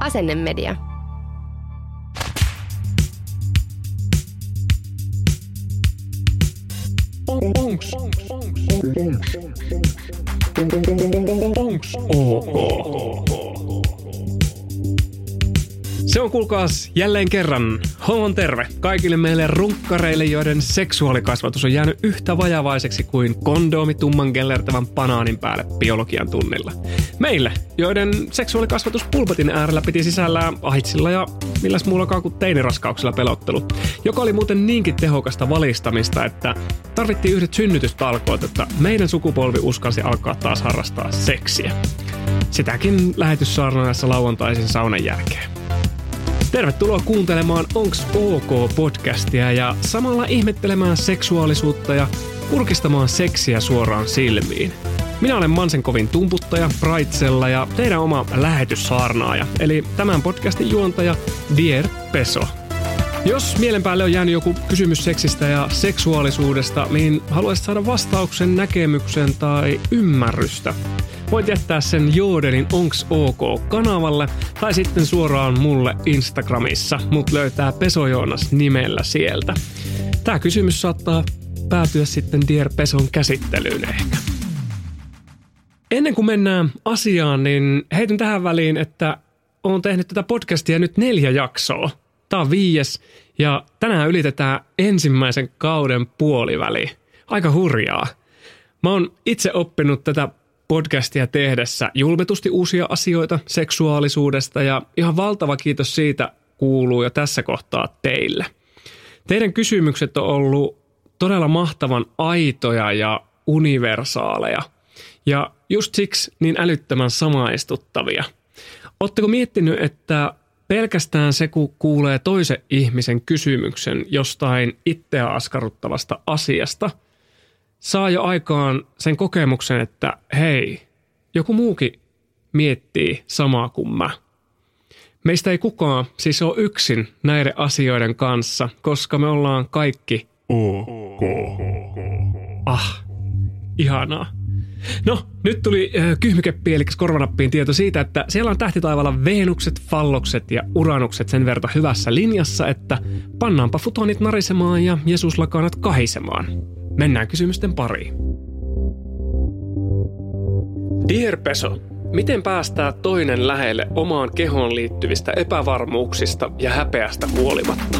Asennemedia. Onks, onks, onks, onks, ok. Se on kuulkaas jälleen kerran homon terve kaikille meille runkkareille, joiden seksuaalikasvatus on jäänyt yhtä vajavaiseksi kuin kondoomi tumman kellertävän banaanin päälle biologian tunnilla. Meille, joiden seksuaalikasvatus pulpetin äärellä piti sisällään ahitsilla ja milläs muullakaan kuin teiniraskauksilla pelottelu, joka oli muuten niinkin tehokasta valistamista, että tarvittiin yhdet synnytystalkoot, että meidän sukupolvi uskalsi alkaa taas harrastaa seksiä. Sitäkin lähetyssaarnaajassa lauantaisin saunan jälkeen. Tervetuloa kuuntelemaan Onks OK-podcastia ja samalla ihmettelemään seksuaalisuutta ja kurkistamaan seksiä suoraan silmiin. Minä olen Mansenkovin tumputtaja Brightsella ja teidän oma lähetyssaarnaaja, eli tämän podcastin juontaja Dier Peso. Jos mielen päälle on jäänyt joku kysymys seksistä ja seksuaalisuudesta, niin haluaisit saada vastauksen, näkemyksen tai ymmärrystä, Voit jättää sen Joodelin Onks OK kanavalle tai sitten suoraan mulle Instagramissa. Mut löytää Peso Joonas nimellä sieltä. Tää kysymys saattaa päätyä sitten Dier Peson käsittelyyn ehkä. Ennen kuin mennään asiaan, niin heitän tähän väliin, että olen tehnyt tätä podcastia nyt neljä jaksoa. Tämä on viies ja tänään ylitetään ensimmäisen kauden puoliväli. Aika hurjaa. Mä oon itse oppinut tätä podcastia tehdessä julmetusti uusia asioita seksuaalisuudesta ja ihan valtava kiitos siitä kuuluu jo tässä kohtaa teille. Teidän kysymykset on ollut todella mahtavan aitoja ja universaaleja ja just siksi niin älyttömän samaistuttavia. Oletteko miettinyt, että pelkästään se, kun kuulee toisen ihmisen kysymyksen jostain itseä askarruttavasta asiasta – saa jo aikaan sen kokemuksen, että hei, joku muukin miettii samaa kuin mä. Meistä ei kukaan siis ole yksin näiden asioiden kanssa, koska me ollaan kaikki ok. Ah, ihanaa. No, nyt tuli äh, kyhmykeppi eli korvanappiin tieto siitä, että siellä on tähtitaivaalla Venukset, Fallokset ja Uranukset sen verta hyvässä linjassa, että pannaanpa futonit narisemaan ja Jeesuslakanat kahisemaan. Mennään kysymysten pariin. Dear Peso, miten päästää toinen lähelle omaan kehoon liittyvistä epävarmuuksista ja häpeästä huolimatta?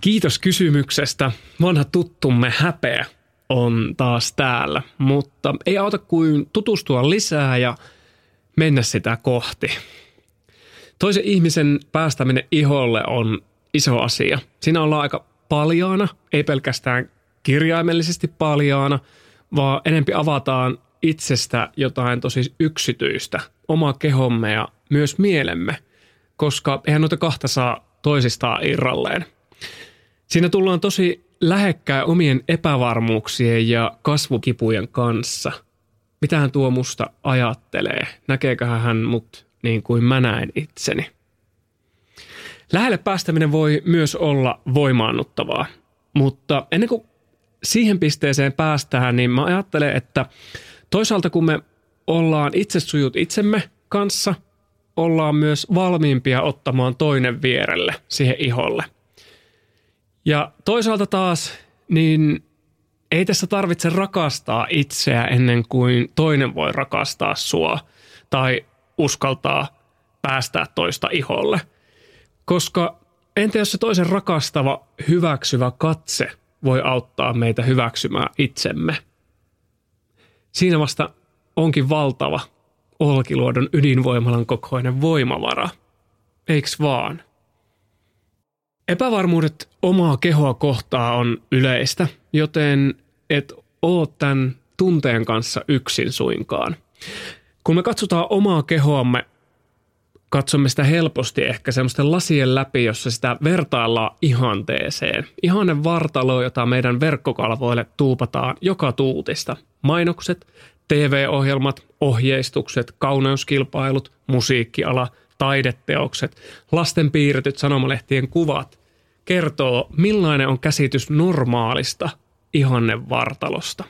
Kiitos kysymyksestä. Vanha tuttumme häpeä on taas täällä, mutta ei auta kuin tutustua lisää ja mennä sitä kohti. Toisen ihmisen päästäminen iholle on iso asia. Siinä ollaan aika paljaana, ei pelkästään kirjaimellisesti paljaana, vaan enempi avataan itsestä jotain tosi yksityistä, oma kehomme ja myös mielemme, koska eihän noita kahta saa toisistaan irralleen. Siinä tullaan tosi lähekkäin omien epävarmuuksien ja kasvukipujen kanssa. Mitä hän tuo musta ajattelee? Näkeeköhän hän mut niin kuin mä näen itseni? Lähelle päästäminen voi myös olla voimaannuttavaa, mutta ennen kuin siihen pisteeseen päästään, niin mä ajattelen, että toisaalta kun me ollaan itse sujut itsemme kanssa, ollaan myös valmiimpia ottamaan toinen vierelle siihen iholle. Ja toisaalta taas, niin ei tässä tarvitse rakastaa itseä ennen kuin toinen voi rakastaa sua tai uskaltaa päästää toista iholle. Koska entä jos se toisen rakastava, hyväksyvä katse – voi auttaa meitä hyväksymään itsemme. Siinä vasta onkin valtava Olkiluodon ydinvoimalan kokoinen voimavara. Eiks vaan? Epävarmuudet omaa kehoa kohtaa on yleistä, joten et oo tämän tunteen kanssa yksin suinkaan. Kun me katsotaan omaa kehoamme, katsomme sitä helposti ehkä semmoisten lasien läpi, jossa sitä vertaillaan ihanteeseen. Ihanen vartalo, jota meidän verkkokalvoille tuupataan joka tuutista. Mainokset, TV-ohjelmat, ohjeistukset, kauneuskilpailut, musiikkiala, taideteokset, lasten piirretyt sanomalehtien kuvat kertoo, millainen on käsitys normaalista ihannevartalosta.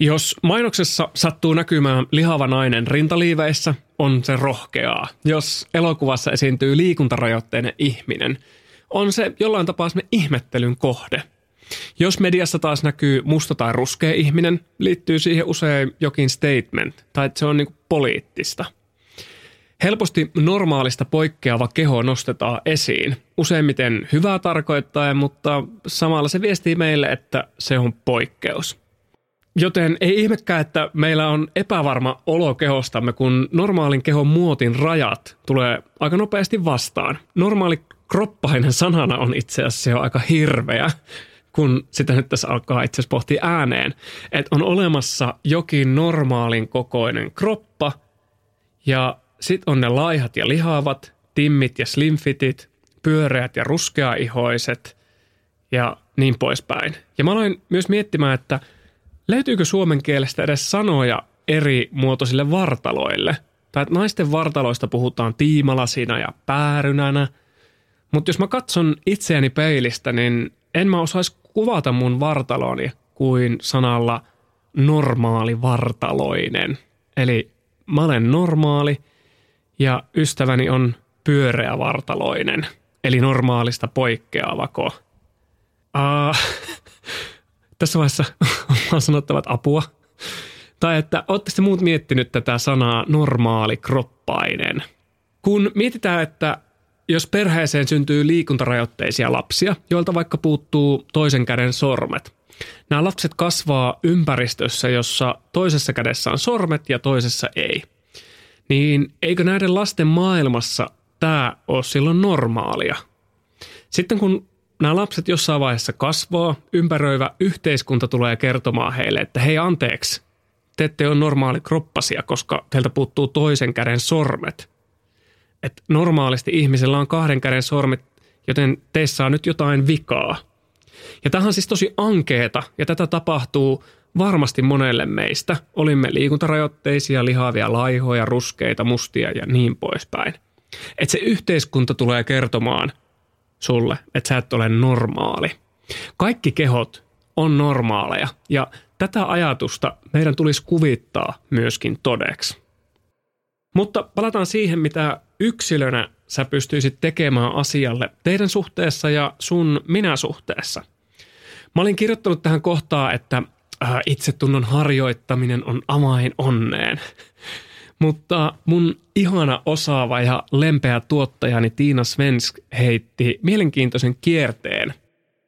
Jos mainoksessa sattuu näkymään lihava nainen rintaliiveissä, on se rohkeaa. Jos elokuvassa esiintyy liikuntarajoitteinen ihminen, on se jollain tapaa ihmettelyn kohde. Jos mediassa taas näkyy musta tai ruskea ihminen, liittyy siihen usein jokin statement, tai että se on niin poliittista. Helposti normaalista poikkeava keho nostetaan esiin, useimmiten hyvää tarkoittaen, mutta samalla se viestii meille, että se on poikkeus – Joten ei ihmekään, että meillä on epävarma olo kehostamme, kun normaalin kehon muotin rajat tulee aika nopeasti vastaan. Normaali kroppainen sanana on itse asiassa jo aika hirveä, kun sitä nyt tässä alkaa itse asiassa pohtia ääneen. Että on olemassa jokin normaalin kokoinen kroppa ja sitten on ne laihat ja lihavat, timmit ja slimfitit, pyöreät ja ruskeaihoiset ja niin poispäin. Ja mä aloin myös miettimään, että – Löytyykö suomen kielestä edes sanoja eri muotoisille vartaloille? Tai että naisten vartaloista puhutaan tiimalasina ja päärynänä. Mutta jos mä katson itseäni peilistä, niin en mä osaisi kuvata mun vartaloni kuin sanalla normaali vartaloinen. Eli mä olen normaali ja ystäväni on pyöreä vartaloinen. Eli normaalista poikkeavako. Uh, tässä vaiheessa sanottavat apua. Tai että ootte muut miettinyt tätä sanaa normaali kroppainen. Kun mietitään, että jos perheeseen syntyy liikuntarajoitteisia lapsia, joilta vaikka puuttuu toisen käden sormet. Nämä lapset kasvaa ympäristössä, jossa toisessa kädessä on sormet ja toisessa ei. Niin eikö näiden lasten maailmassa tämä ole silloin normaalia? Sitten kun nämä lapset jossain vaiheessa kasvaa, ympäröivä yhteiskunta tulee kertomaan heille, että hei anteeksi, te ette ole normaali kroppasia, koska teiltä puuttuu toisen käden sormet. Et normaalisti ihmisellä on kahden käden sormet, joten teissä on nyt jotain vikaa. Ja tähän on siis tosi ankeeta, ja tätä tapahtuu varmasti monelle meistä. Olimme liikuntarajoitteisia, lihavia laihoja, ruskeita, mustia ja niin poispäin. Että se yhteiskunta tulee kertomaan – sulle, että sä et ole normaali. Kaikki kehot on normaaleja ja tätä ajatusta meidän tulisi kuvittaa myöskin todeksi. Mutta palataan siihen, mitä yksilönä sä pystyisit tekemään asialle teidän suhteessa ja sun minä-suhteessa. Mä olin kirjoittanut tähän kohtaan, että äh, itsetunnon harjoittaminen on amain onneen. Mutta mun ihana osaava ja lempeä tuottajani Tiina Svensk heitti mielenkiintoisen kierteen.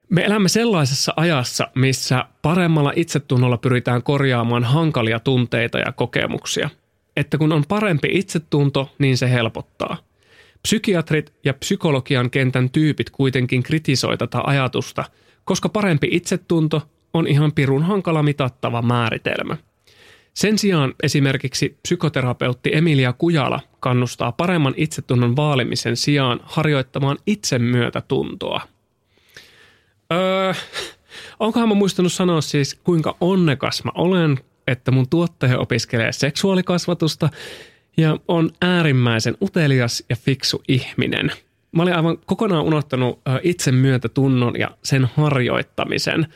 Me elämme sellaisessa ajassa, missä paremmalla itsetunnolla pyritään korjaamaan hankalia tunteita ja kokemuksia. Että kun on parempi itsetunto, niin se helpottaa. Psykiatrit ja psykologian kentän tyypit kuitenkin kritisoi tätä ajatusta, koska parempi itsetunto on ihan pirun hankala mitattava määritelmä – sen sijaan esimerkiksi psykoterapeutti Emilia Kujala kannustaa paremman itsetunnon vaalimisen sijaan harjoittamaan itsemyötätuntoa. Öö, onkohan mä muistanut sanoa siis, kuinka onnekas mä olen, että mun tuottaja opiskelee seksuaalikasvatusta ja on äärimmäisen utelias ja fiksu ihminen. Mä olin aivan kokonaan unohtanut itsemyötätunnon ja sen harjoittamisen,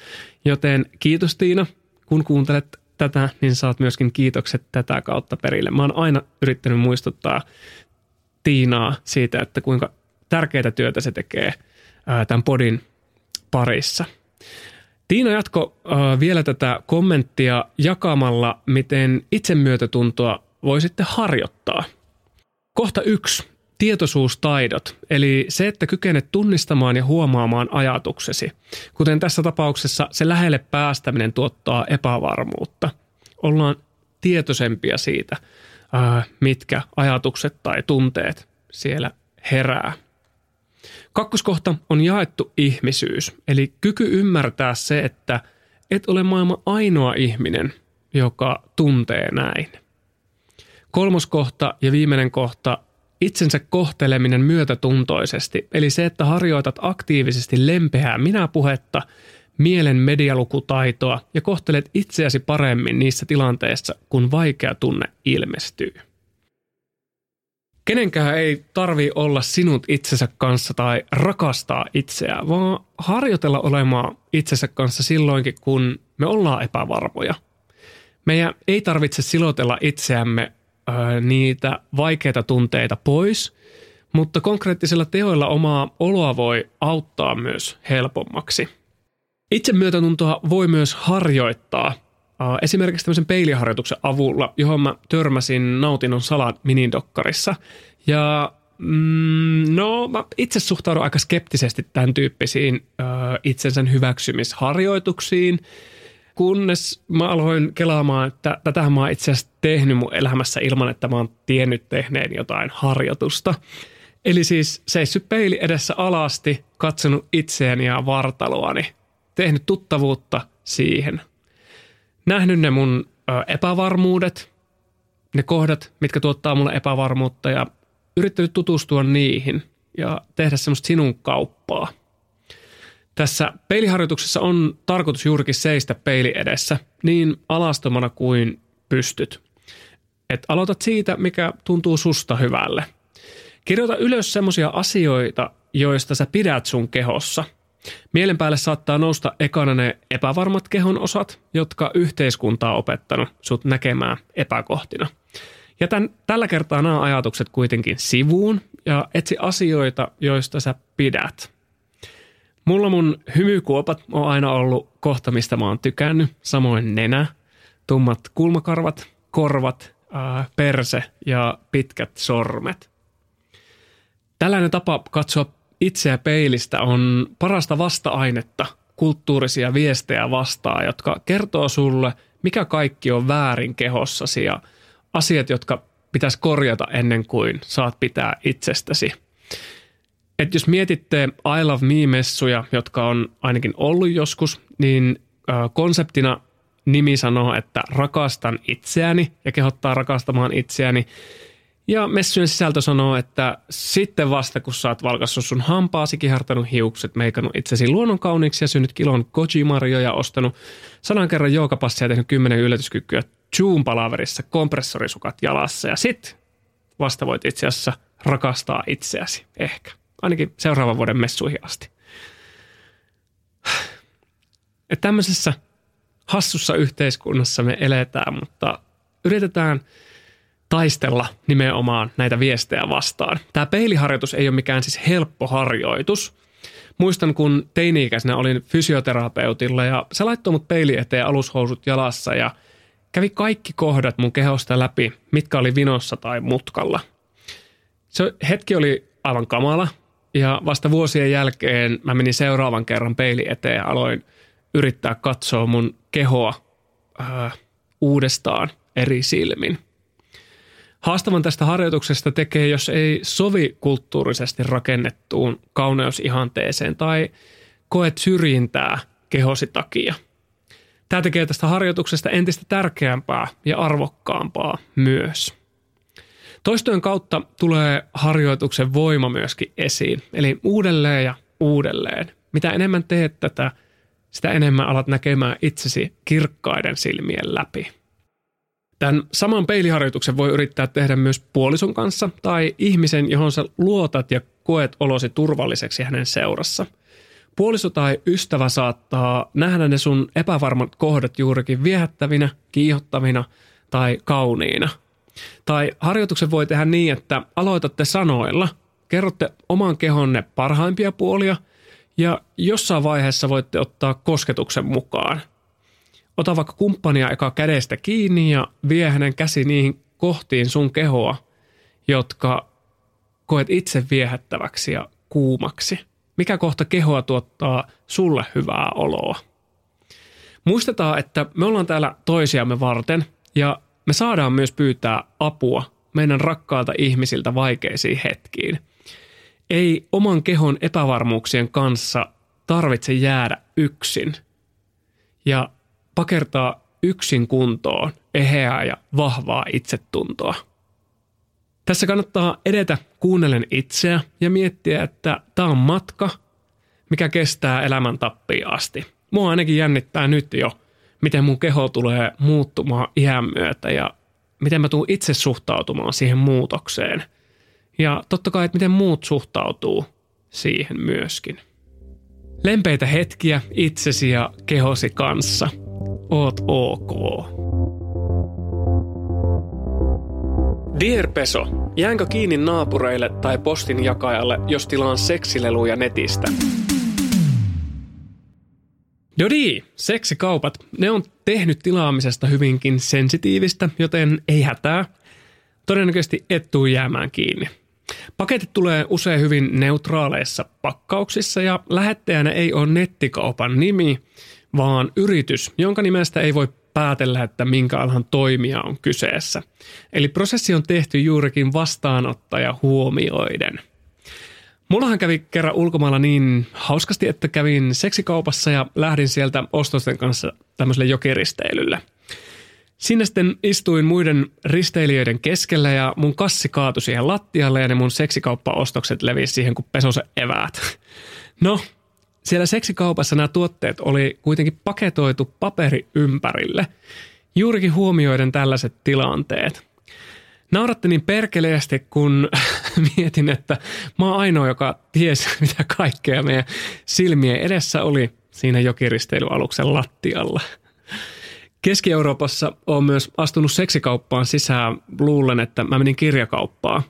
joten kiitos Tiina, kun kuuntelet tätä, niin saat myöskin kiitokset tätä kautta perille. Mä oon aina yrittänyt muistuttaa Tiinaa siitä, että kuinka tärkeää työtä se tekee tämän podin parissa. Tiina jatko vielä tätä kommenttia jakamalla, miten itsemyötätuntoa voi sitten harjoittaa. Kohta yksi tietoisuustaidot, eli se, että kykenet tunnistamaan ja huomaamaan ajatuksesi. Kuten tässä tapauksessa se lähelle päästäminen tuottaa epävarmuutta. Ollaan tietoisempia siitä, mitkä ajatukset tai tunteet siellä herää. Kakkoskohta on jaettu ihmisyys, eli kyky ymmärtää se, että et ole maailman ainoa ihminen, joka tuntee näin. Kolmos kohta ja viimeinen kohta, itsensä kohteleminen myötätuntoisesti, eli se, että harjoitat aktiivisesti lempeää minäpuhetta, mielen medialukutaitoa ja kohtelet itseäsi paremmin niissä tilanteissa, kun vaikea tunne ilmestyy. Kenenkään ei tarvi olla sinut itsensä kanssa tai rakastaa itseään, vaan harjoitella olemaan itsensä kanssa silloinkin, kun me ollaan epävarmoja. Meidän ei tarvitse silotella itseämme ö, niitä vaikeita tunteita pois, mutta konkreettisilla teoilla omaa oloa voi auttaa myös helpommaksi. Itsemyötätuntoa voi myös harjoittaa esimerkiksi tämmöisen peiliharjoituksen avulla, johon mä törmäsin Nautinnon salat minidokkarissa. Ja mm, no, mä itse suhtaudun aika skeptisesti tämän tyyppisiin ö, itsensä hyväksymisharjoituksiin, kunnes mä aloin kelaamaan, että tätä mä oon itse asiassa tehnyt mun elämässä ilman, että mä oon tiennyt tehneen jotain harjoitusta. Eli siis seissyt peili edessä alasti, katsonut itseäni ja vartaloani, tehnyt tuttavuutta siihen – nähnyt ne mun epävarmuudet, ne kohdat, mitkä tuottaa mulle epävarmuutta ja yrittänyt tutustua niihin ja tehdä semmoista sinun kauppaa. Tässä peiliharjoituksessa on tarkoitus juurikin seistä peili edessä niin alastomana kuin pystyt. Et aloitat siitä, mikä tuntuu susta hyvälle. Kirjoita ylös semmoisia asioita, joista sä pidät sun kehossa – Mielen päälle saattaa nousta ekana ne epävarmat kehon osat, jotka yhteiskunta on opettanut sut näkemään epäkohtina. Jätän tällä kertaa nämä ajatukset kuitenkin sivuun ja etsi asioita, joista sä pidät. Mulla mun hymykuopat on aina ollut kohta, mistä mä oon tykännyt. Samoin nenä, tummat kulmakarvat, korvat, ää, perse ja pitkät sormet. Tällainen tapa katsoa itseä peilistä on parasta vasta-ainetta kulttuurisia viestejä vastaan, jotka kertoo sulle, mikä kaikki on väärin kehossasi ja asiat, jotka pitäisi korjata ennen kuin saat pitää itsestäsi. Et jos mietitte I Love Me-messuja, jotka on ainakin ollut joskus, niin konseptina nimi sanoo, että rakastan itseäni ja kehottaa rakastamaan itseäni – ja messujen sisältö sanoo, että sitten vasta kun sä oot valkassut sun hampaasi, kihartanut hiukset, meikannut itsesi kauniiksi ja syönyt kilon goji-marjoja, ostanut sanan kerran joukapassia ja tehnyt kymmenen yllätyskykyä Zoom-palaverissa kompressorisukat jalassa ja sit vasta voit itse asiassa rakastaa itseäsi, ehkä. Ainakin seuraavan vuoden messuihin asti. Et tämmöisessä hassussa yhteiskunnassa me eletään, mutta yritetään – taistella nimenomaan näitä viestejä vastaan. Tämä peiliharjoitus ei ole mikään siis helppo harjoitus. Muistan, kun teini-ikäisenä olin fysioterapeutilla ja se laittoi mut peili eteen alushousut jalassa ja kävi kaikki kohdat mun kehosta läpi, mitkä oli vinossa tai mutkalla. Se hetki oli aivan kamala ja vasta vuosien jälkeen mä menin seuraavan kerran peili eteen ja aloin yrittää katsoa mun kehoa äh, uudestaan eri silmin – Haastavan tästä harjoituksesta tekee, jos ei sovi kulttuurisesti rakennettuun kauneusihanteeseen tai koet syrjintää kehosi takia. Tämä tekee tästä harjoituksesta entistä tärkeämpää ja arvokkaampaa myös. Toistojen kautta tulee harjoituksen voima myöskin esiin, eli uudelleen ja uudelleen. Mitä enemmän teet tätä, sitä enemmän alat näkemään itsesi kirkkaiden silmien läpi. Tämän saman peiliharjoituksen voi yrittää tehdä myös puolison kanssa tai ihmisen, johon sä luotat ja koet olosi turvalliseksi hänen seurassa. Puoliso tai ystävä saattaa nähdä ne sun epävarmat kohdat juurikin viehättävinä, kiihottavina tai kauniina. Tai harjoituksen voi tehdä niin, että aloitatte sanoilla, kerrotte oman kehonne parhaimpia puolia ja jossain vaiheessa voitte ottaa kosketuksen mukaan – Ota vaikka kumppania eka kädestä kiinni ja vie hänen käsi niihin kohtiin sun kehoa, jotka koet itse viehättäväksi ja kuumaksi. Mikä kohta kehoa tuottaa sulle hyvää oloa? Muistetaan, että me ollaan täällä toisiamme varten ja me saadaan myös pyytää apua meidän rakkaalta ihmisiltä vaikeisiin hetkiin. Ei oman kehon epävarmuuksien kanssa tarvitse jäädä yksin ja pakertaa yksin kuntoon eheää ja vahvaa itsetuntoa. Tässä kannattaa edetä kuunnellen itseä ja miettiä, että tämä on matka, mikä kestää elämän tappiin asti. Mua ainakin jännittää nyt jo, miten mun keho tulee muuttumaan iän myötä ja miten mä tuun itse suhtautumaan siihen muutokseen. Ja totta kai, että miten muut suhtautuu siihen myöskin. Lempeitä hetkiä itsesi ja kehosi kanssa. Oot ok. Dear Peso, jäänkö kiinni naapureille tai postin jakajalle, jos tilaan seksileluja netistä? Jodi, seksikaupat, ne on tehnyt tilaamisesta hyvinkin sensitiivistä, joten ei hätää. Todennäköisesti et tuu jäämään kiinni. Paketit tulee usein hyvin neutraaleissa pakkauksissa ja lähettäjänä ei ole nettikaupan nimi, vaan yritys, jonka nimestä ei voi päätellä, että minkä alan toimija on kyseessä. Eli prosessi on tehty juurikin vastaanottaja huomioiden. Mullahan kävi kerran ulkomailla niin hauskasti, että kävin seksikaupassa ja lähdin sieltä ostosten kanssa tämmöiselle jokiristeilylle – Sinne sitten istuin muiden risteilijöiden keskellä ja mun kassi kaatui siihen lattialle ja ne mun seksikauppaostokset levisi siihen kuin pesosen eväät. No, siellä seksikaupassa nämä tuotteet oli kuitenkin paketoitu paperi ympärille. Juurikin huomioiden tällaiset tilanteet. Nauratti niin perkeleesti, kun mietin, että mä oon ainoa, joka tiesi, mitä kaikkea meidän silmien edessä oli siinä jokiristeilyaluksen lattialla – Keski-Euroopassa on myös astunut seksikauppaan sisään. Luulen, että mä menin kirjakauppaan.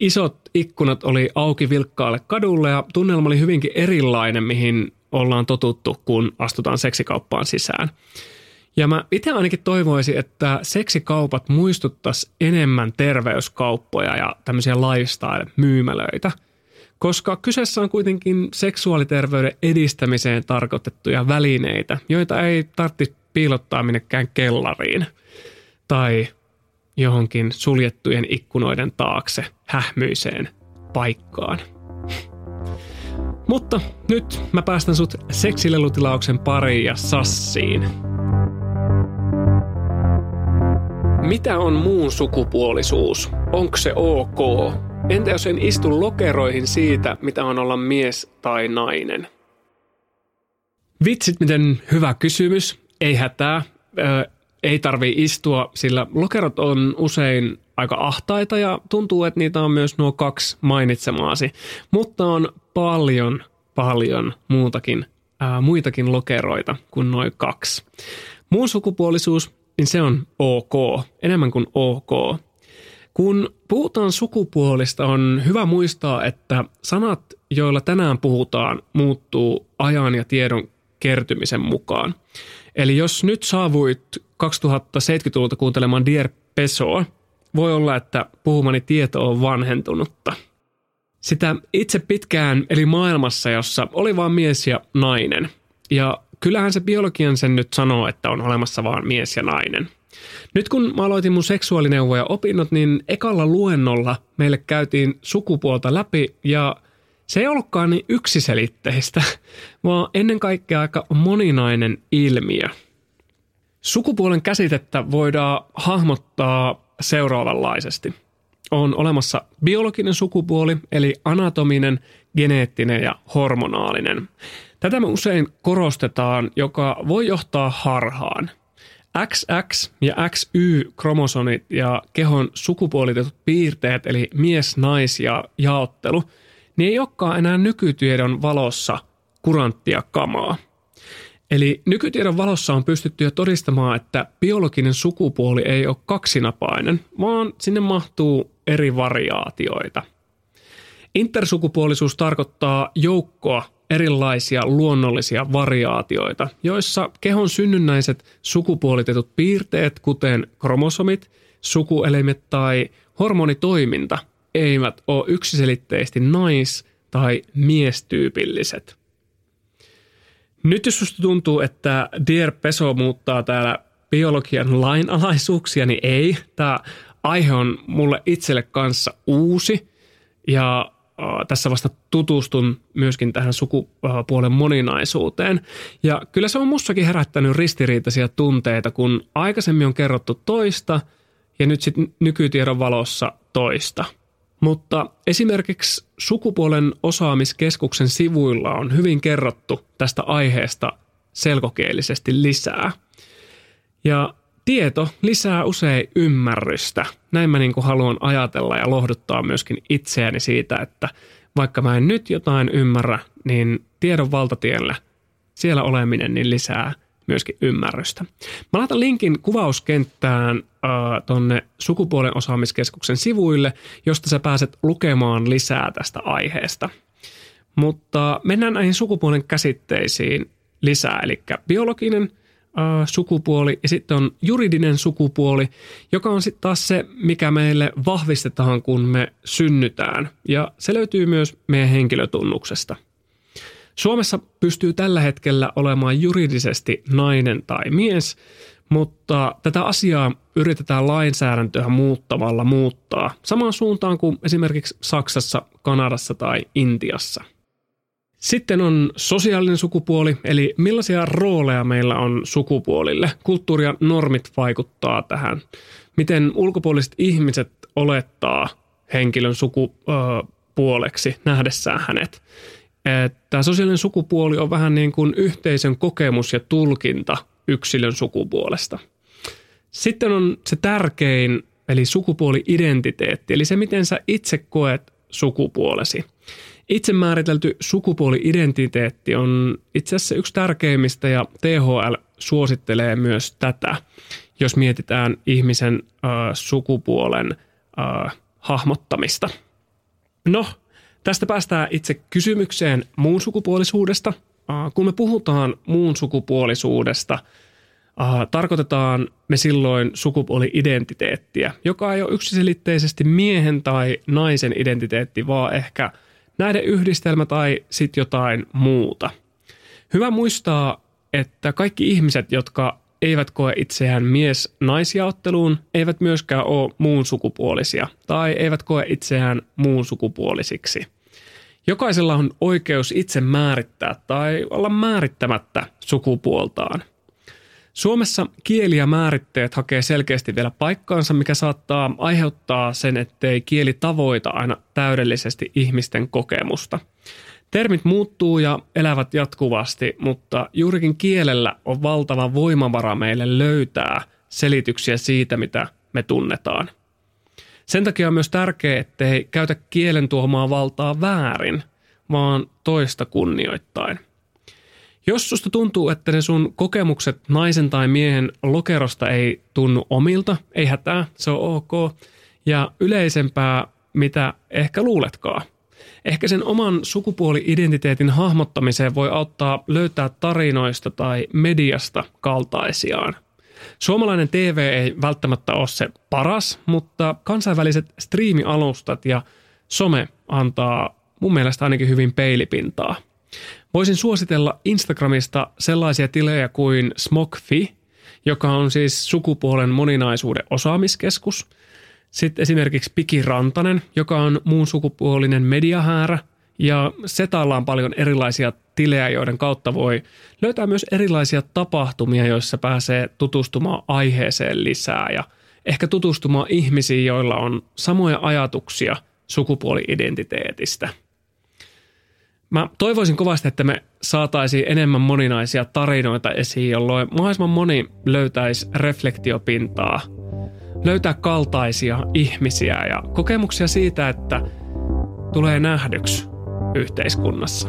Isot ikkunat oli auki vilkkaalle kadulle ja tunnelma oli hyvinkin erilainen, mihin ollaan totuttu, kun astutaan seksikauppaan sisään. Ja mä itse ainakin toivoisin, että seksikaupat muistuttas enemmän terveyskauppoja ja tämmöisiä lifestyle-myymälöitä – koska kyseessä on kuitenkin seksuaaliterveyden edistämiseen tarkoitettuja välineitä, joita ei tarvitse piilottaa minnekään kellariin tai johonkin suljettujen ikkunoiden taakse hähmyiseen paikkaan. Mutta nyt mä päästän sut seksilelutilauksen pariin ja sassiin. Mitä on muun sukupuolisuus? Onko se ok? Entä jos en istu lokeroihin siitä, mitä on olla mies tai nainen? Vitsit, miten hyvä kysymys ei hätää, ei tarvi istua, sillä lokerot on usein aika ahtaita ja tuntuu, että niitä on myös nuo kaksi mainitsemaasi. Mutta on paljon, paljon muutakin, ää, muitakin lokeroita kuin noin kaksi. Muun sukupuolisuus, niin se on ok, enemmän kuin ok. Kun puhutaan sukupuolista, on hyvä muistaa, että sanat, joilla tänään puhutaan, muuttuu ajan ja tiedon kertymisen mukaan. Eli jos nyt saavuit 2070-luvulta kuuntelemaan Dier Pesoa, voi olla, että puhumani tieto on vanhentunutta. Sitä itse pitkään eli maailmassa, jossa oli vain mies ja nainen. Ja kyllähän se biologian sen nyt sanoo, että on olemassa vain mies ja nainen. Nyt kun mä aloitin mun seksuaalineuvoja opinnot, niin ekalla luennolla meille käytiin sukupuolta läpi ja – se ei ollutkaan niin yksiselitteistä, vaan ennen kaikkea aika moninainen ilmiö. Sukupuolen käsitettä voidaan hahmottaa seuraavanlaisesti. On olemassa biologinen sukupuoli, eli anatominen, geneettinen ja hormonaalinen. Tätä me usein korostetaan, joka voi johtaa harhaan. XX ja XY-kromosomit ja kehon sukupuolitetut piirteet, eli mies-nais ja jaottelu – niin ei olekaan enää nykytiedon valossa kuranttia kamaa. Eli nykytiedon valossa on pystytty jo todistamaan, että biologinen sukupuoli ei ole kaksinapainen, vaan sinne mahtuu eri variaatioita. Intersukupuolisuus tarkoittaa joukkoa erilaisia luonnollisia variaatioita, joissa kehon synnynnäiset sukupuolitetut piirteet, kuten kromosomit, sukuelimet tai hormonitoiminta – eivät ole yksiselitteisesti nais- tai miestyypilliset. Nyt jos susta tuntuu, että Dear Peso muuttaa täällä biologian lainalaisuuksia, niin ei. Tämä aihe on mulle itselle kanssa uusi ja tässä vasta tutustun myöskin tähän sukupuolen moninaisuuteen. Ja kyllä se on mussakin herättänyt ristiriitaisia tunteita, kun aikaisemmin on kerrottu toista ja nyt sitten nykytiedon valossa toista. Mutta esimerkiksi sukupuolen osaamiskeskuksen sivuilla on hyvin kerrottu tästä aiheesta selkokielisesti lisää. Ja tieto lisää usein ymmärrystä. Näin mä niin kuin haluan ajatella ja lohduttaa myöskin itseäni siitä, että vaikka mä en nyt jotain ymmärrä, niin tiedon valtatiellä siellä oleminen niin lisää myöskin ymmärrystä. Mä laitan linkin kuvauskenttään äh, tonne sukupuolen osaamiskeskuksen sivuille, josta sä pääset lukemaan lisää tästä aiheesta. Mutta mennään näihin sukupuolen käsitteisiin lisää, eli biologinen – sukupuoli ja sitten on juridinen sukupuoli, joka on sitten taas se, mikä meille vahvistetaan, kun me synnytään. Ja se löytyy myös meidän henkilötunnuksesta. Suomessa pystyy tällä hetkellä olemaan juridisesti nainen tai mies, mutta tätä asiaa yritetään lainsäädäntöä muuttamalla muuttaa samaan suuntaan kuin esimerkiksi Saksassa, Kanadassa tai Intiassa. Sitten on sosiaalinen sukupuoli, eli millaisia rooleja meillä on sukupuolille. Kulttuuri ja normit vaikuttaa tähän. Miten ulkopuoliset ihmiset olettaa henkilön sukupuoleksi nähdessään hänet. Tämä sosiaalinen sukupuoli on vähän niin kuin yhteisön kokemus ja tulkinta yksilön sukupuolesta. Sitten on se tärkein, eli sukupuoli-identiteetti, eli se miten sä itse koet sukupuolesi – itse määritelty sukupuoli-identiteetti on itse asiassa yksi tärkeimmistä ja THL suosittelee myös tätä, jos mietitään ihmisen äh, sukupuolen äh, hahmottamista. No, tästä päästään itse kysymykseen muun sukupuolisuudesta. Äh, kun me puhutaan muun sukupuolisuudesta, äh, tarkoitetaan me silloin sukupuoli-identiteettiä, joka ei ole yksiselitteisesti miehen tai naisen identiteetti, vaan ehkä – näiden yhdistelmä tai sitten jotain muuta. Hyvä muistaa, että kaikki ihmiset, jotka eivät koe itseään mies-naisjaotteluun, eivät myöskään ole muun sukupuolisia tai eivät koe itseään muun sukupuolisiksi. Jokaisella on oikeus itse määrittää tai olla määrittämättä sukupuoltaan. Suomessa kieli ja määritteet hakee selkeästi vielä paikkaansa, mikä saattaa aiheuttaa sen, ettei kieli tavoita aina täydellisesti ihmisten kokemusta. Termit muuttuu ja elävät jatkuvasti, mutta juurikin kielellä on valtava voimavara meille löytää selityksiä siitä, mitä me tunnetaan. Sen takia on myös tärkeää, ettei käytä kielen tuomaa valtaa väärin, vaan toista kunnioittain – jos susta tuntuu, että ne sun kokemukset naisen tai miehen lokerosta ei tunnu omilta, ei hätää, se on ok. Ja yleisempää, mitä ehkä luuletkaan. Ehkä sen oman sukupuoli-identiteetin hahmottamiseen voi auttaa löytää tarinoista tai mediasta kaltaisiaan. Suomalainen TV ei välttämättä ole se paras, mutta kansainväliset striimialustat ja some antaa mun mielestä ainakin hyvin peilipintaa – Voisin suositella Instagramista sellaisia tilejä kuin Smokfi, joka on siis sukupuolen moninaisuuden osaamiskeskus. Sitten esimerkiksi Piki Rantanen, joka on muun sukupuolinen mediahäärä. Ja Setalla on paljon erilaisia tilejä, joiden kautta voi löytää myös erilaisia tapahtumia, joissa pääsee tutustumaan aiheeseen lisää ja ehkä tutustumaan ihmisiin, joilla on samoja ajatuksia sukupuoli-identiteetistä – Mä toivoisin kovasti, että me saataisiin enemmän moninaisia tarinoita esiin, jolloin mahdollisimman moni löytäisi reflektiopintaa, löytää kaltaisia ihmisiä ja kokemuksia siitä, että tulee nähdyksi yhteiskunnassa.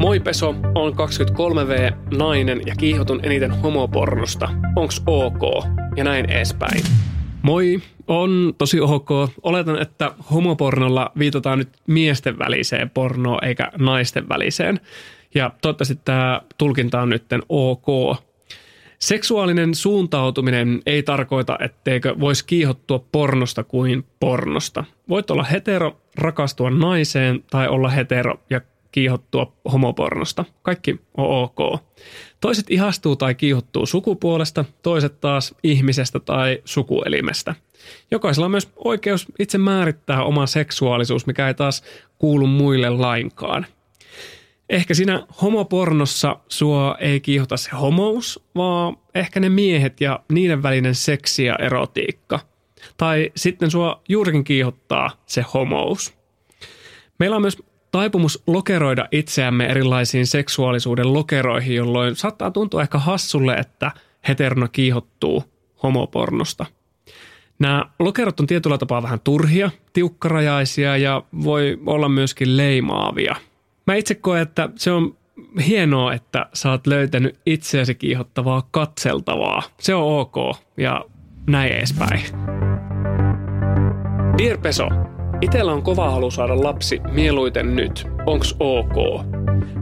Moi Peso, on 23V, nainen ja kiihotun eniten homopornosta. Onks ok? Ja näin edespäin. Moi, on tosi ok. Oletan, että homopornolla viitataan nyt miesten väliseen pornoon eikä naisten väliseen. Ja toivottavasti tämä tulkinta on nyt ok. Seksuaalinen suuntautuminen ei tarkoita, etteikö voisi kiihottua pornosta kuin pornosta. Voit olla hetero, rakastua naiseen tai olla hetero ja kiihottua homopornosta. Kaikki on ok. Toiset ihastuu tai kiihottuu sukupuolesta, toiset taas ihmisestä tai sukuelimestä. Jokaisella on myös oikeus itse määrittää oma seksuaalisuus, mikä ei taas kuulu muille lainkaan. Ehkä siinä homopornossa sua ei kiihota se homous, vaan ehkä ne miehet ja niiden välinen seksi ja erotiikka. Tai sitten sua juurikin kiihottaa se homous. Meillä on myös taipumus lokeroida itseämme erilaisiin seksuaalisuuden lokeroihin, jolloin saattaa tuntua ehkä hassulle, että heterona kiihottuu homopornosta. Nämä lokerot on tietyllä tapaa vähän turhia, tiukkarajaisia ja voi olla myöskin leimaavia. Mä itse koen, että se on hienoa, että sä oot löytänyt itseäsi kiihottavaa katseltavaa. Se on ok ja näin edespäin. Dear Peso, Itellä on kova halu saada lapsi mieluiten nyt. Onks ok?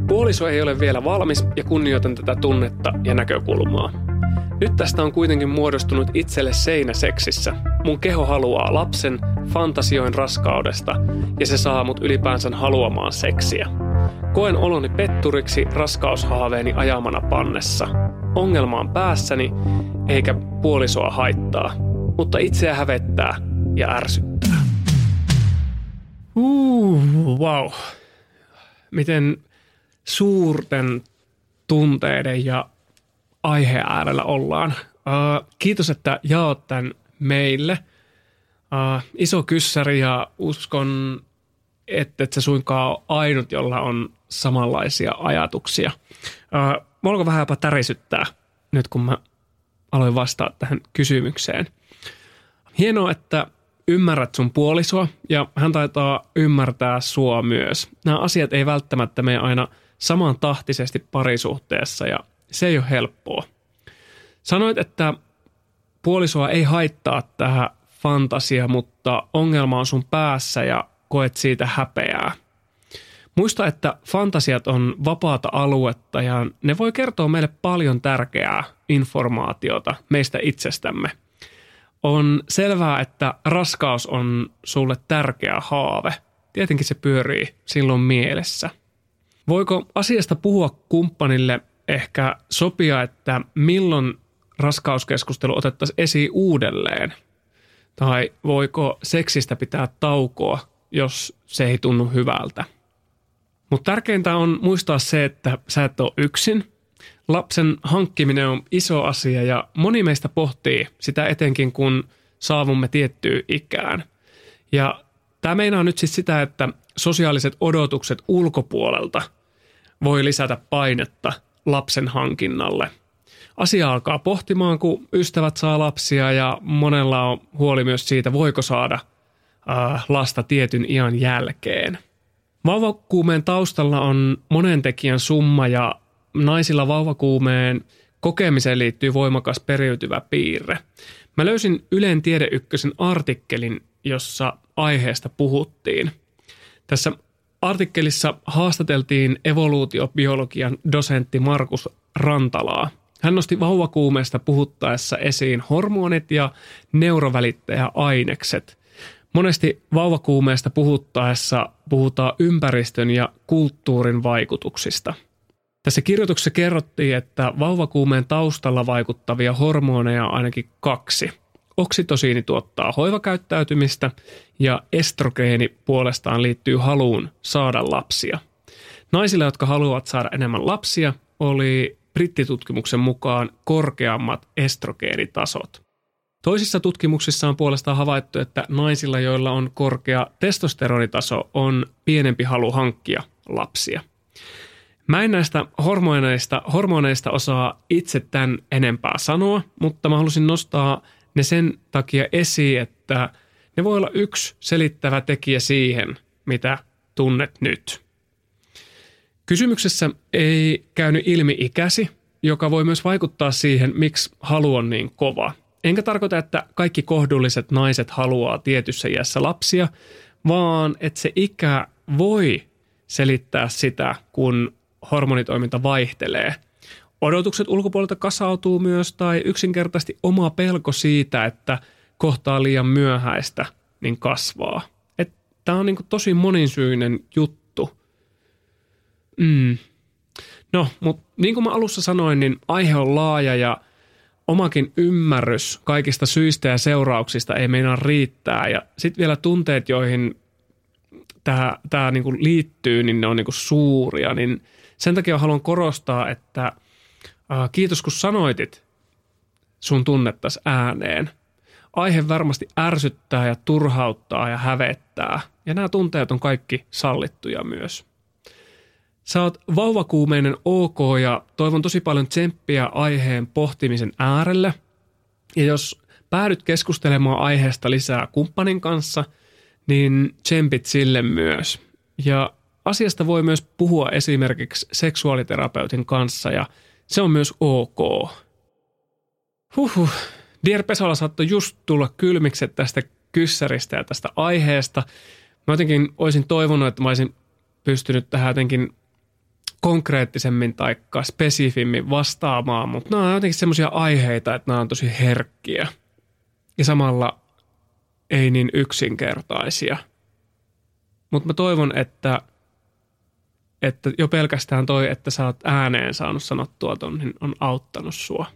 Puoliso ei ole vielä valmis ja kunnioitan tätä tunnetta ja näkökulmaa. Nyt tästä on kuitenkin muodostunut itselle seinä seksissä. Mun keho haluaa lapsen, fantasioin raskaudesta ja se saa mut ylipäänsä haluamaan seksiä. Koen oloni petturiksi raskaushaaveeni ajamana pannessa. Ongelma on päässäni, eikä puolisoa haittaa, mutta itseä hävettää ja ärsyttää. Uh, wow. Miten suurten tunteiden ja aiheen äärellä ollaan. Uh, kiitos, että jaot tämän meille. Uh, iso kyssäri ja uskon, että et se suinkaan ole ainut, jolla on samanlaisia ajatuksia. Uh, voinko vähän jopa tärisyttää nyt, kun mä aloin vastaa tähän kysymykseen. Hienoa, että ymmärrät sun puolisoa ja hän taitaa ymmärtää sua myös. Nämä asiat ei välttämättä mene aina saman tahtisesti parisuhteessa ja se ei ole helppoa. Sanoit, että puolisoa ei haittaa tähän fantasia, mutta ongelma on sun päässä ja koet siitä häpeää. Muista, että fantasiat on vapaata aluetta ja ne voi kertoa meille paljon tärkeää informaatiota meistä itsestämme – on selvää, että raskaus on sulle tärkeä haave. Tietenkin se pyörii silloin mielessä. Voiko asiasta puhua kumppanille ehkä sopia, että milloin raskauskeskustelu otettaisiin esiin uudelleen? Tai voiko seksistä pitää taukoa, jos se ei tunnu hyvältä? Mutta tärkeintä on muistaa se, että sä et ole yksin – Lapsen hankkiminen on iso asia ja moni meistä pohtii sitä etenkin, kun saavumme tiettyyn ikään. Ja tämä meinaa nyt siis sitä, että sosiaaliset odotukset ulkopuolelta voi lisätä painetta lapsen hankinnalle. Asia alkaa pohtimaan, kun ystävät saa lapsia ja monella on huoli myös siitä, voiko saada äh, lasta tietyn iän jälkeen. Vauvakuumeen taustalla on monen tekijän summa ja naisilla vauvakuumeen kokemiseen liittyy voimakas periytyvä piirre. Mä löysin Ylen Tiede Ykkösen artikkelin, jossa aiheesta puhuttiin. Tässä artikkelissa haastateltiin evoluutiobiologian dosentti Markus Rantalaa. Hän nosti vauvakuumeesta puhuttaessa esiin hormonit ja neurovälittäjäainekset. Monesti vauvakuumeesta puhuttaessa puhutaan ympäristön ja kulttuurin vaikutuksista – tässä kirjoituksessa kerrottiin, että vauvakuumeen taustalla vaikuttavia hormoneja on ainakin kaksi. Oksitosiini tuottaa hoivakäyttäytymistä ja estrogeeni puolestaan liittyy haluun saada lapsia. Naisilla, jotka haluavat saada enemmän lapsia, oli brittitutkimuksen mukaan korkeammat estrogeenitasot. Toisissa tutkimuksissa on puolestaan havaittu, että naisilla, joilla on korkea testosteronitaso, on pienempi halu hankkia lapsia. Mä en näistä hormoneista, hormoneista osaa itse tämän enempää sanoa, mutta mä halusin nostaa ne sen takia esiin, että ne voi olla yksi selittävä tekijä siihen, mitä tunnet nyt. Kysymyksessä ei käynyt ilmi ikäsi, joka voi myös vaikuttaa siihen, miksi halu on niin kova. Enkä tarkoita, että kaikki kohdulliset naiset haluaa tietyssä iässä lapsia, vaan että se ikä voi selittää sitä, kun hormonitoiminta vaihtelee. Odotukset ulkopuolelta kasautuu myös tai yksinkertaisesti oma pelko siitä, että kohtaa liian myöhäistä, niin kasvaa. Tämä on niin tosi monisyinen juttu. Mm. No, mutta niin kuin mä alussa sanoin, niin aihe on laaja ja omakin ymmärrys kaikista syistä ja seurauksista ei meinaa riittää. Ja sitten vielä tunteet, joihin tämä, tämä niin liittyy, niin ne on niin suuria. Niin sen takia haluan korostaa, että äh, kiitos kun sanoitit sun tunnettas ääneen. Aihe varmasti ärsyttää ja turhauttaa ja hävettää. Ja nämä tunteet on kaikki sallittuja myös. Sä oot vauvakuumeinen ok ja toivon tosi paljon tsemppiä aiheen pohtimisen äärelle. Ja jos päädyt keskustelemaan aiheesta lisää kumppanin kanssa, niin tsempit sille myös. Ja asiasta voi myös puhua esimerkiksi seksuaaliterapeutin kanssa ja se on myös ok. Huhhuh. Dier Pesola saattoi just tulla kylmikset tästä kyssäristä ja tästä aiheesta. Mä jotenkin olisin toivonut, että mä olisin pystynyt tähän jotenkin konkreettisemmin tai spesifimmin vastaamaan, mutta nämä on jotenkin semmoisia aiheita, että nämä on tosi herkkiä ja samalla ei niin yksinkertaisia. Mutta mä toivon, että, että jo pelkästään toi, että sä oot ääneen saanut sanottua ton, niin on auttanut sua.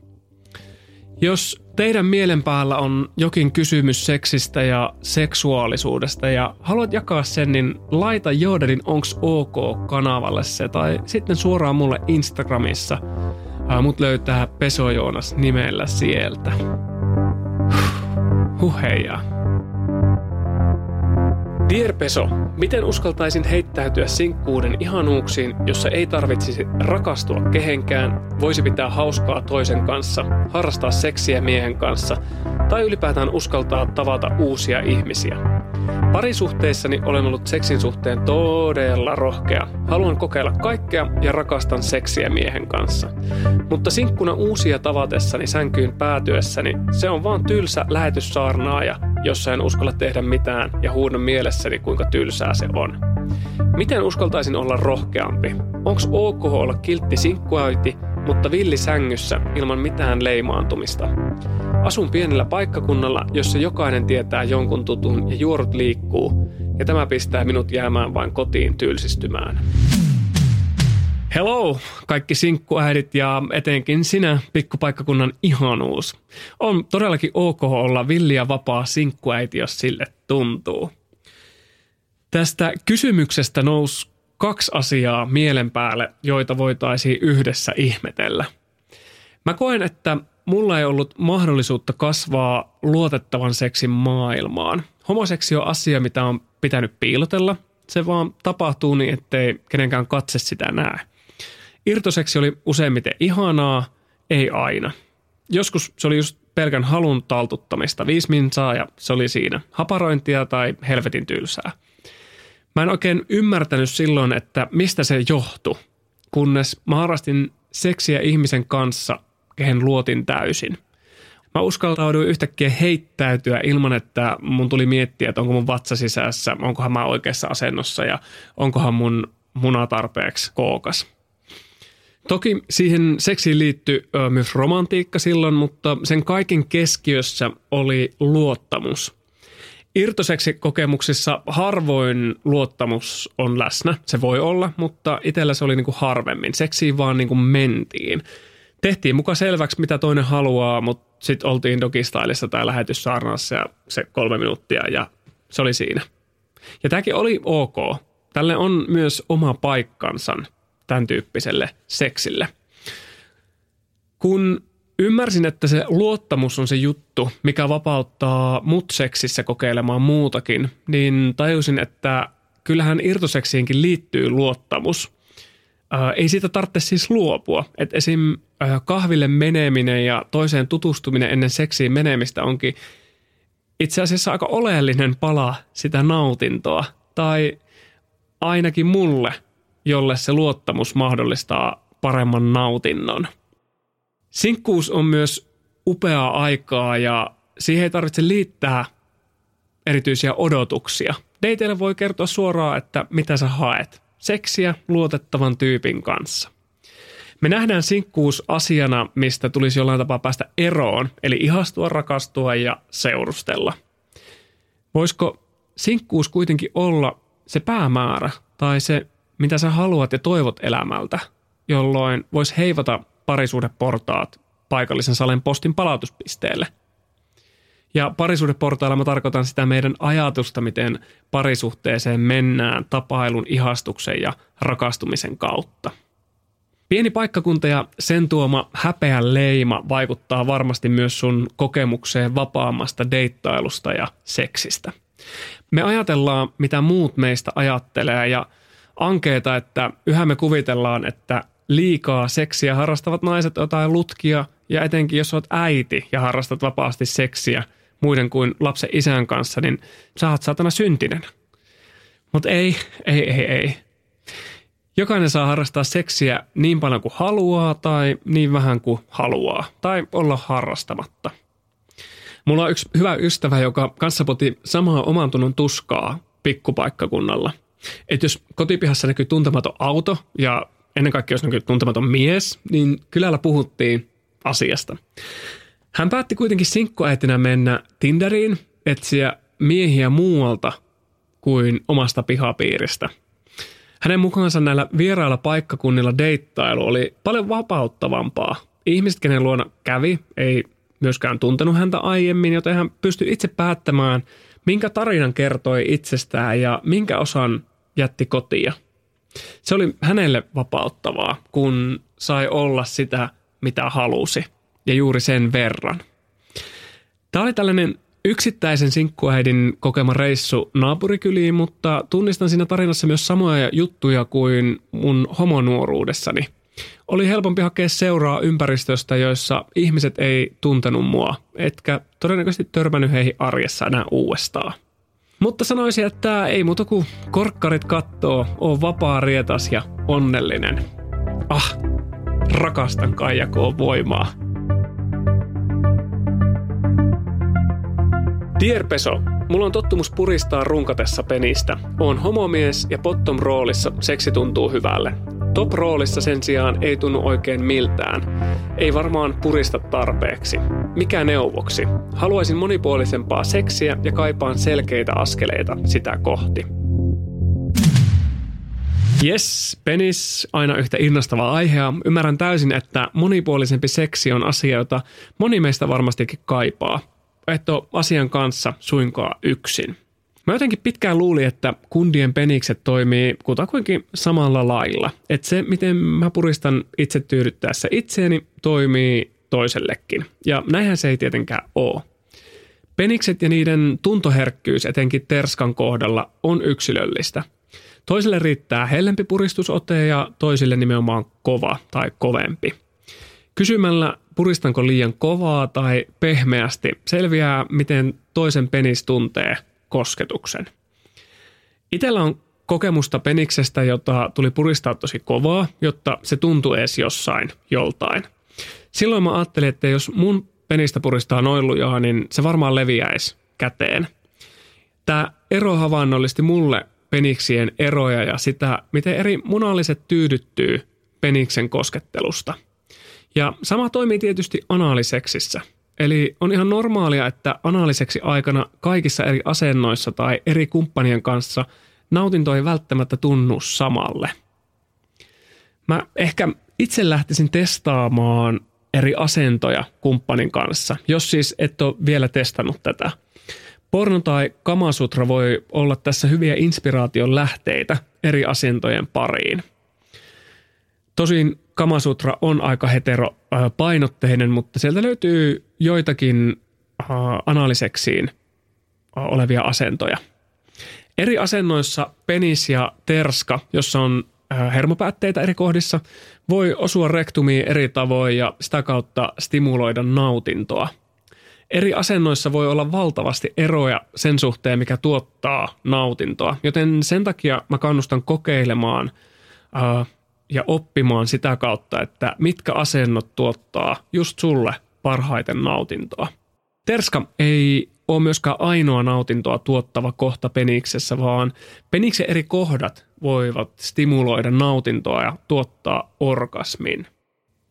Jos teidän mielen päällä on jokin kysymys seksistä ja seksuaalisuudesta ja haluat jakaa sen, niin laita Joodelin Onks OK kanavalle se tai sitten suoraan mulle Instagramissa. Mut löytää Peso Joonas nimellä sieltä. Huh, heijaa. Dear Peso, miten uskaltaisin heittäytyä sinkkuuden ihanuuksiin, jossa ei tarvitsisi rakastua kehenkään, voisi pitää hauskaa toisen kanssa, harrastaa seksiä miehen kanssa tai ylipäätään uskaltaa tavata uusia ihmisiä? Parisuhteissani olen ollut seksin suhteen todella rohkea. Haluan kokeilla kaikkea ja rakastan seksiä miehen kanssa. Mutta sinkkuna uusia tavatessani sänkyyn päätyessäni se on vaan tylsä lähetyssaarnaaja, jossa en uskalla tehdä mitään ja huudon mielessäni kuinka tylsää se on. Miten uskaltaisin olla rohkeampi? Onks ok olla kiltti sinkkuäiti, mutta villi sängyssä ilman mitään leimaantumista? Asun pienellä paikkakunnalla, jossa jokainen tietää jonkun tutun ja juorut liikkuu, ja tämä pistää minut jäämään vain kotiin tylsistymään. Hello, kaikki sinkkuäidit ja etenkin sinä, pikkupaikkakunnan ihanuus. On todellakin ok olla villi ja vapaa sinkkuäiti, jos sille tuntuu. Tästä kysymyksestä nousi kaksi asiaa mielen päälle, joita voitaisiin yhdessä ihmetellä. Mä koen, että mulla ei ollut mahdollisuutta kasvaa luotettavan seksin maailmaan. Homoseksi on asia, mitä on pitänyt piilotella. Se vaan tapahtuu niin, ettei kenenkään katse sitä näe. Irtoseksi oli useimmiten ihanaa, ei aina. Joskus se oli just pelkän halun taltuttamista, viisi minsaa ja se oli siinä. Haparointia tai helvetin tylsää. Mä en oikein ymmärtänyt silloin, että mistä se johtui, kunnes mä harrastin seksiä ihmisen kanssa, kehen luotin täysin. Mä uskaltauduin yhtäkkiä heittäytyä ilman, että mun tuli miettiä, että onko mun vatsa sisässä, onkohan mä oikeassa asennossa ja onkohan mun muna tarpeeksi kookas. Toki siihen seksiin liittyi myös romantiikka silloin, mutta sen kaiken keskiössä oli luottamus – Irtoseksi kokemuksissa harvoin luottamus on läsnä. Se voi olla, mutta itsellä se oli niin kuin harvemmin. Seksiin vaan niin kuin mentiin. Tehtiin muka selväksi, mitä toinen haluaa, mutta sitten oltiin dogistailissa tai lähetyssaarnassa ja se kolme minuuttia ja se oli siinä. Ja tämäkin oli ok. tälle on myös oma paikkansa tämän tyyppiselle seksille. Kun ymmärsin, että se luottamus on se juttu, mikä vapauttaa mut seksissä kokeilemaan muutakin, niin tajusin, että kyllähän irtoseksiinkin liittyy luottamus. Ää, ei siitä tarvitse siis luopua. Et esim. kahville meneminen ja toiseen tutustuminen ennen seksiin menemistä onkin itse asiassa aika oleellinen pala sitä nautintoa. Tai ainakin mulle, jolle se luottamus mahdollistaa paremman nautinnon. Sinkkuus on myös upeaa aikaa ja siihen ei tarvitse liittää erityisiä odotuksia. Dateille voi kertoa suoraan, että mitä sä haet. Seksiä luotettavan tyypin kanssa. Me nähdään sinkkuus asiana, mistä tulisi jollain tapaa päästä eroon, eli ihastua, rakastua ja seurustella. Voisiko sinkkuus kuitenkin olla se päämäärä tai se, mitä sä haluat ja toivot elämältä, jolloin vois heivata parisuudeportaat paikallisen salen postin palautuspisteelle. Ja parisuudeportailla mä tarkoitan sitä meidän ajatusta, miten parisuhteeseen mennään tapailun, ihastuksen ja rakastumisen kautta. Pieni paikkakunta ja sen tuoma häpeän leima vaikuttaa varmasti myös sun kokemukseen vapaammasta deittailusta ja seksistä. Me ajatellaan, mitä muut meistä ajattelee ja ankeeta, että yhä me kuvitellaan, että liikaa seksiä harrastavat naiset jotain lutkia ja etenkin jos olet äiti ja harrastat vapaasti seksiä muiden kuin lapsen isän kanssa, niin sä oot saatana syntinen. Mutta ei, ei, ei, ei. Jokainen saa harrastaa seksiä niin paljon kuin haluaa tai niin vähän kuin haluaa tai olla harrastamatta. Mulla on yksi hyvä ystävä, joka kanssa poti samaa oman tunnon tuskaa pikkupaikkakunnalla. Että jos kotipihassa näkyy tuntematon auto ja ennen kaikkea jos näkyy tuntematon mies, niin kylällä puhuttiin asiasta. Hän päätti kuitenkin sinkkuäitinä mennä Tinderiin etsiä miehiä muualta kuin omasta pihapiiristä – hänen mukaansa näillä vierailla paikkakunnilla deittailu oli paljon vapauttavampaa. Ihmiset, kenen luona kävi, ei myöskään tuntenut häntä aiemmin, joten hän pystyi itse päättämään, minkä tarinan kertoi itsestään ja minkä osan jätti kotia. Se oli hänelle vapauttavaa, kun sai olla sitä, mitä halusi, ja juuri sen verran. Tämä oli tällainen yksittäisen sinkkuäidin kokema reissu naapurikyliin, mutta tunnistan siinä tarinassa myös samoja juttuja kuin mun homonuoruudessani. Oli helpompi hakea seuraa ympäristöstä, joissa ihmiset ei tuntenut mua, etkä todennäköisesti törmännyt heihin arjessa enää uudestaan. Mutta sanoisin, että ei muuta kuin korkkarit kattoo, on vapaa, rietas ja onnellinen. Ah, rakastan Kaijakoon voimaa. Dierpeso, mulla on tottumus puristaa runkatessa penistä. Oon homomies ja bottom roolissa seksi tuntuu hyvälle. Top roolissa sen sijaan ei tunnu oikein miltään. Ei varmaan purista tarpeeksi. Mikä neuvoksi? Haluaisin monipuolisempaa seksiä ja kaipaan selkeitä askeleita sitä kohti. Yes, penis, aina yhtä innostava aihe. Ymmärrän täysin, että monipuolisempi seksi on asia, jota moni meistä varmastikin kaipaa et ole asian kanssa suinkaan yksin. Mä jotenkin pitkään luulin, että kundien penikset toimii kutakuinkin samalla lailla. Että se, miten mä puristan itse tyydyttäessä itseäni, toimii toisellekin. Ja näinhän se ei tietenkään ole. Penikset ja niiden tuntoherkkyys etenkin terskan kohdalla on yksilöllistä. Toiselle riittää hellempi puristusote ja toisille nimenomaan kova tai kovempi. Kysymällä puristanko liian kovaa tai pehmeästi, selviää miten toisen penis tuntee kosketuksen. Itellä on kokemusta peniksestä, jota tuli puristaa tosi kovaa, jotta se tuntui edes jossain joltain. Silloin mä ajattelin, että jos mun penistä puristaa noin lujaa, niin se varmaan leviäisi käteen. Tämä ero havainnollisti mulle peniksien eroja ja sitä, miten eri munalliset tyydyttyy peniksen koskettelusta – ja sama toimii tietysti anaaliseksissä. Eli on ihan normaalia, että anaaliseksi aikana kaikissa eri asennoissa tai eri kumppanien kanssa nautinto ei välttämättä tunnu samalle. Mä ehkä itse lähtisin testaamaan eri asentoja kumppanin kanssa, jos siis et ole vielä testannut tätä. Porno tai kamasutra voi olla tässä hyviä inspiraation lähteitä, eri asentojen pariin. Tosin Kamasutra on aika heteropainotteinen, mutta sieltä löytyy joitakin analiseksiin olevia asentoja. Eri asennoissa penis ja terska, jossa on hermopäätteitä eri kohdissa, voi osua rektumiin eri tavoin ja sitä kautta stimuloida nautintoa. Eri asennoissa voi olla valtavasti eroja sen suhteen, mikä tuottaa nautintoa, joten sen takia mä kannustan kokeilemaan ää, ja oppimaan sitä kautta, että mitkä asennot tuottaa just sulle parhaiten nautintoa. Terska ei ole myöskään ainoa nautintoa tuottava kohta peniksessä, vaan peniksen eri kohdat voivat stimuloida nautintoa ja tuottaa orgasmin.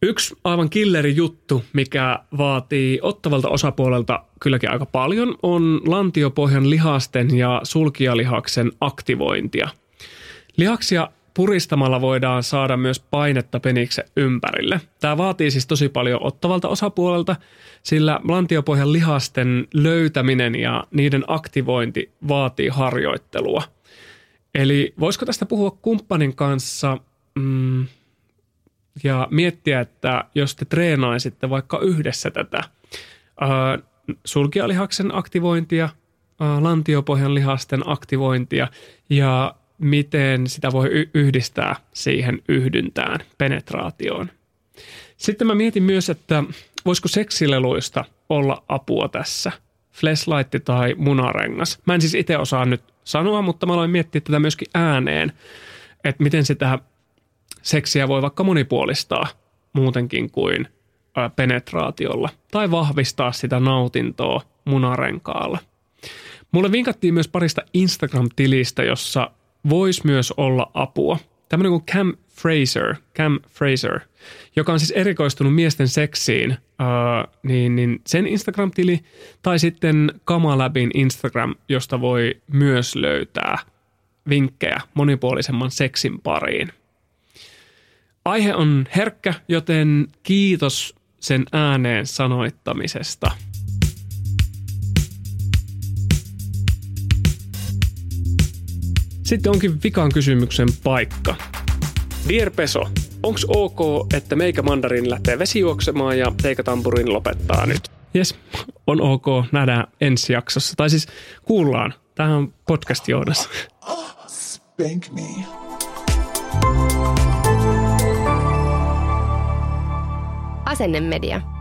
Yksi aivan killeri juttu, mikä vaatii ottavalta osapuolelta kylläkin aika paljon, on lantiopohjan lihasten ja sulkijalihaksen aktivointia. Lihaksia puristamalla voidaan saada myös painetta peniksen ympärille. Tämä vaatii siis tosi paljon ottavalta osapuolelta, sillä lantiopohjan lihasten löytäminen ja niiden aktivointi vaatii harjoittelua. Eli voisiko tästä puhua kumppanin kanssa mm, ja miettiä, että jos te treenaisitte vaikka yhdessä tätä ää, sulkialihaksen aktivointia, lantiopohjan lihasten aktivointia ja miten sitä voi yhdistää siihen yhdyntään, penetraatioon. Sitten mä mietin myös, että voisiko seksileluista olla apua tässä. Flashlight tai munarengas. Mä en siis itse osaa nyt sanoa, mutta mä aloin miettiä tätä myöskin ääneen, että miten sitä seksiä voi vaikka monipuolistaa muutenkin kuin penetraatiolla tai vahvistaa sitä nautintoa munarenkaalla. Mulle vinkattiin myös parista Instagram-tilistä, jossa voisi myös olla apua. Tämmöinen kuin Cam Fraser, Cam Fraser, joka on siis erikoistunut miesten seksiin, uh, niin, niin sen Instagram-tili tai sitten Kamalabin Instagram, josta voi myös löytää vinkkejä monipuolisemman seksin pariin. Aihe on herkkä, joten kiitos sen ääneen sanoittamisesta. Sitten onkin vikan kysymyksen paikka. Dear Peso, onks ok, että meikä mandarin lähtee vesijuoksemaan ja teikä tampurin lopettaa nyt? Jes, on ok. Nähdään ensi jaksossa. Tai siis kuullaan. Tähän on podcast Joonas. Spank me. Asennemedia.